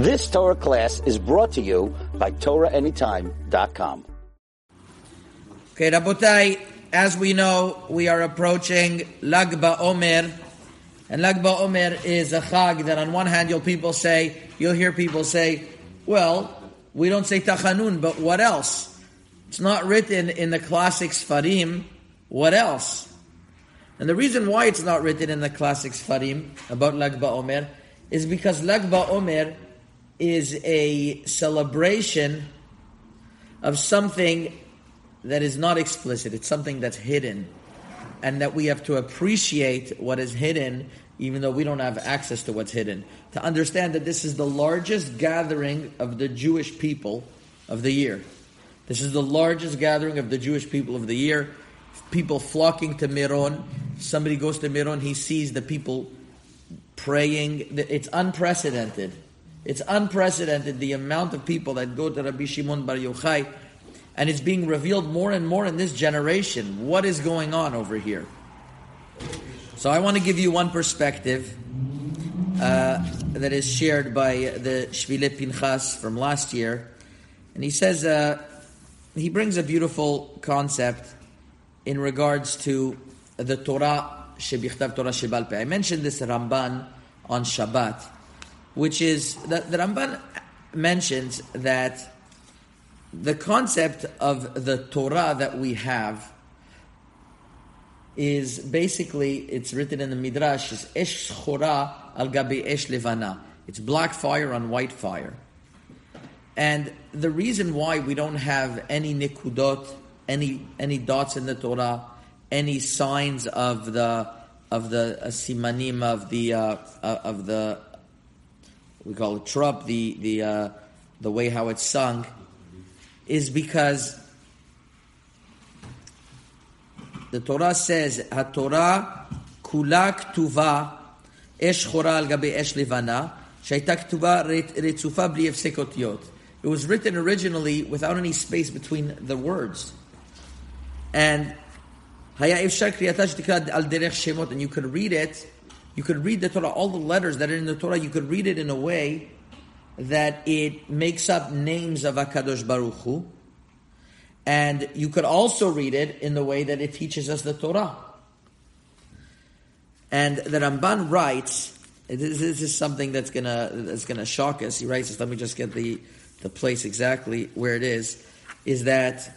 This Torah class is brought to you by TorahAnytime.com. Okay, Rabotai, as we know, we are approaching Lag BaOmer, and Lag BaOmer is a chag that on one hand you'll people say, you'll hear people say, well, we don't say Tachanun, but what else? It's not written in the classic Sfarim, what else? And the reason why it's not written in the classic Sfarim about Lag BaOmer is because Lag BaOmer is a celebration of something that is not explicit. It's something that's hidden. And that we have to appreciate what is hidden, even though we don't have access to what's hidden. To understand that this is the largest gathering of the Jewish people of the year. This is the largest gathering of the Jewish people of the year. People flocking to Miron. Somebody goes to Miron, he sees the people praying. It's unprecedented. It's unprecedented the amount of people that go to Rabbi Shimon Bar Yochai and it's being revealed more and more in this generation. What is going on over here? So I want to give you one perspective uh, that is shared by the Shvile Pinchas from last year. And he says, uh, he brings a beautiful concept in regards to the Torah, Shebichtav Torah I mentioned this Ramban on Shabbat, which is, that the Ramban mentions that the concept of the Torah that we have is basically it's written in the Midrash is Esh Chora al Gabi Esh Levana. It's black fire on white fire. And the reason why we don't have any nikudot, any any dots in the Torah, any signs of the of the uh, simanim of the uh, uh, of the we call it trup, the the uh, the way how it's sung is because the Torah says, "HaTorah kula ktuva esh chora al gabe esh levana שהייתה כתובה רצופה בלי הפסק אותיות. It was written originally without any space between the words. And היה אפשר קריאתה שתקרא על דרך שמות, and you could read it, you could read the Torah, all the letters that are in the Torah, you could read it in a way that it makes up names of Akadosh Baruch Hu, and you could also read it in the way that it teaches us the Torah. And the Ramban writes, this, is something that's gonna that's gonna shock us. He writes this. Let me just get the the place exactly where it is. Is that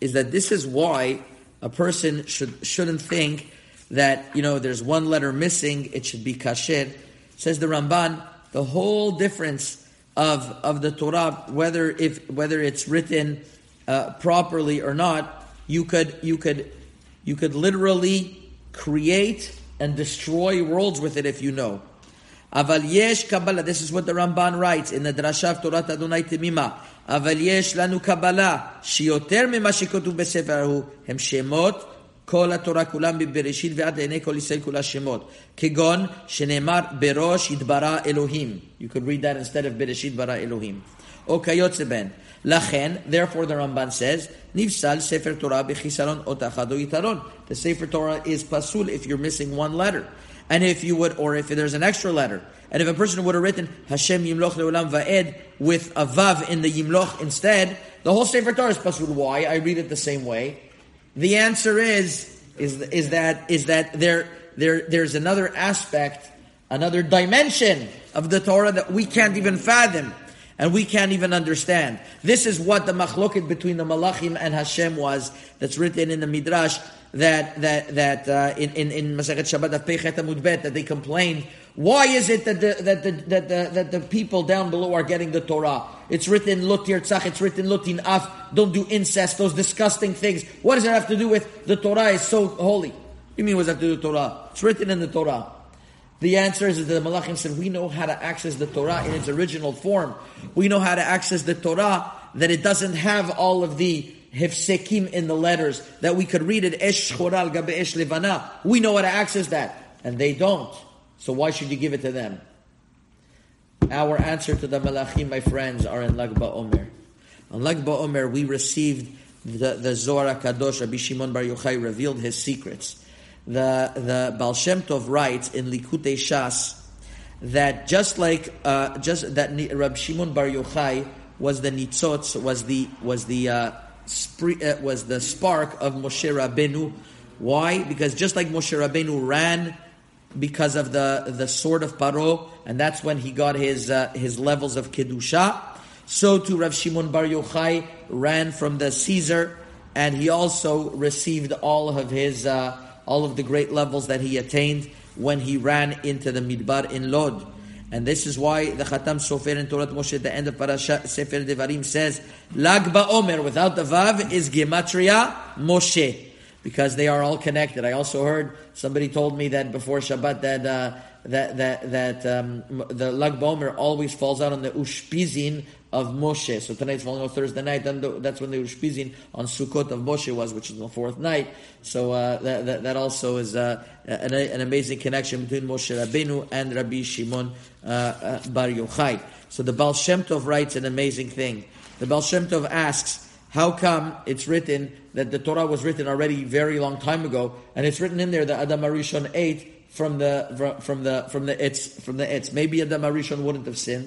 is that this is why a person should shouldn't think that you know there's one letter missing, it should be kasher. Says the Ramban, the whole difference of of the Torah, whether if whether it's written uh, properly or not, you could you could you could literally create and destroy worlds with it if you know. Aval yesh Kabbalah. This is what the Ramban writes in the Drashav Torah Adonai Temima. Aval yesh lanu Kabbalah sheyoter mema shekotu besefer hem shemot כל התורה כולם מבראשית ועד לעיני כל ישראל כולה שמות. כגון שנאמר בראש התברא אלוהים. You could read that instead of בראשית ברא אלוהים. או כיוצא בין. לכן, therefore the Ramban says, נפסל ספר תורה בחיסרון אות אחד או יתרון. The Sefer Torah is pasul if you're missing one letter. And if you would, or if there's an extra letter, and if a person would have written Hashem Yimloch Leolam Va'ed with a Vav in the Yimloch instead, the whole Sefer Torah is pasul. Why? I read it the same way. The answer is is is that is that there there there's another aspect, another dimension of the Torah that we can't even fathom and we can't even understand. This is what the machloket between the Malachim and Hashem was. That's written in the Midrash that that that uh, in in in Masechet Shabbat of Pechet Amud that they complained. Why is it that the that the that the that the people down below are getting the Torah? It's written Lo Tirtzach. It's written Lo Tinaf. Don't do incest. Those disgusting things. What does it have to do with the Torah? Is so holy. You mean? What does that to do with Torah? It's written in the Torah. The answer is that the Malachim said we know how to access the Torah in its original form. We know how to access the Torah that it doesn't have all of the hefsekim in the letters that we could read it esh choral gabe esh levana. We know how to access that, and they don't. So why should you give it to them? Our answer to the malachim, my friends, are in Lag BaOmer. On Lag BaOmer, we received the, the Zohar Kadosh, Rabbi Shimon Bar Yochai revealed his secrets. The the Baal Shem Tov writes in Likutei Shas that just like uh, just that Ni- Rab Shimon Bar Yochai was the nitzotz, was the was the uh, uh, was the spark of Moshe Rabbeinu. Why? Because just like Moshe Rabbeinu ran because of the the sword of Paro, and that's when he got his uh, his levels of kedusha. So too, Rav Shimon Bar Yochai ran from the Caesar, and he also received all of his uh, all of the great levels that he attained when he ran into the Midbar in Lod. And this is why the Khatam Sofer in Torah Moshe at the end of Parashat Sefer Devarim says, Lag BaOmer without the Vav is Gematria Moshe. Because they are all connected. I also heard somebody told me that before Shabbat that uh, that that that um, the Lag BaOmer always falls out on the Ushpizin of Moshe. So tonight's falling on Thursday night, and that's when the Ushpizin on Sukkot of Moshe was, which is the fourth night. So uh, that, that, that also is uh, an, an, amazing connection between Moshe Rabbeinu and Rabbi Shimon uh, uh, Bar Yochai. So the Baal Shem Tov writes an amazing thing. The Baal Shem Tov asks, how come it's written that the Torah was written already very long time ago, and it's written in there that Adam Arishon ate from the from the from the etz from the etz. Maybe Adam Arishon wouldn't have sinned.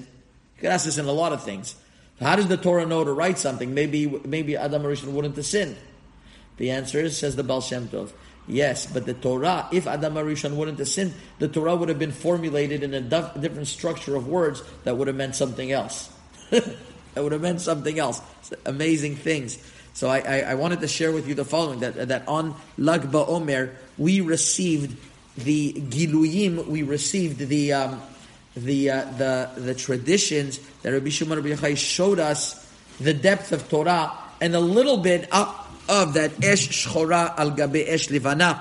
You could ask this in a lot of things. How does the Torah know to write something? Maybe maybe Adam Arishon wouldn't have sinned. The answer is, says the Baal Shem Tov, yes, but the Torah, if Adam Arishon wouldn't have sinned, the Torah would have been formulated in a different structure of words that would have meant something else. that would have meant something else. Amazing things. So I, I, I, wanted to share with you the following, that, that on Lag BaOmer, we received the Giluyim, we received the... Um, the uh, the the traditions that Rabbi Shimon Rabbi Yochai showed us the depth of Torah and a little bit up of that esh shchora al gabe esh livana,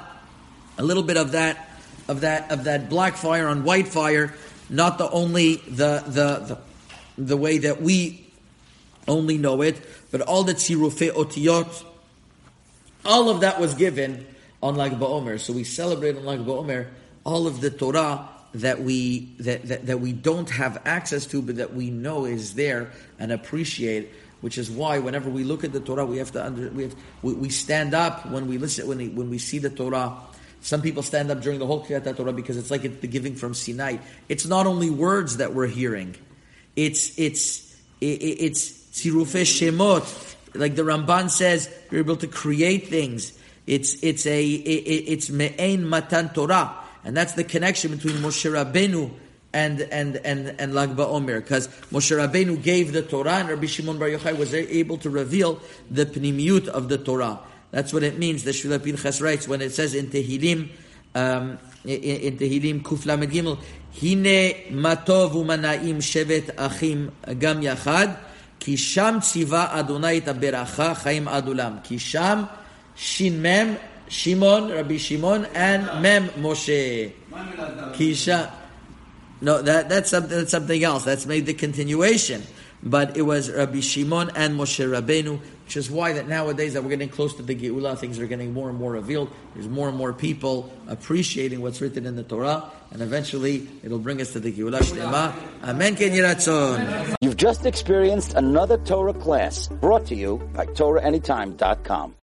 a little bit of that of that of that black fire on white fire, not the only the the the, the way that we only know it, but all the tzirufe otiyot, all of that was given on Lag BaOmer. So we celebrate on Lag BaOmer all of the Torah that we that, that, that we don't have access to, but that we know is there and appreciate. Which is why whenever we look at the Torah, we have to under, we, have, we, we stand up when we listen when we, when we see the Torah. Some people stand up during the whole Kriyat Torah because it's like it's the giving from Sinai. It's not only words that we're hearing; it's it's it's tzirufei shemot. Like the Ramban says, you're able to create things. It's it's a it's me'ein matan Torah and that's the connection between Moshe Rabbeinu and and and and Lag BaOmer, because Moshe Rabbeinu gave the Torah, and Rabbi Shimon Bar Yochai was able to reveal the pnimiyut of the Torah. That's what it means. The Shvila Pinchas writes when it says in Tehillim, um, in, in Tehillim Kuf Lamed Gimel, Hine matov umanaim shevet achim gam yachad, כי שם ציווה אדוני את הברכה חיים עד עולם. כי שם ש"מ Shimon, Rabbi Shimon, and Mem Moshe. Kisha. No, that, that's, something, that's something else. That's made the continuation. But it was Rabbi Shimon and Moshe Rabbeinu, which is why that nowadays that we're getting close to the Geula, things are getting more and more revealed. There's more and more people appreciating what's written in the Torah, and eventually it'll bring us to the Geula Shlema. Amen Ken You've just experienced another Torah class brought to you by TorahAnytime.com.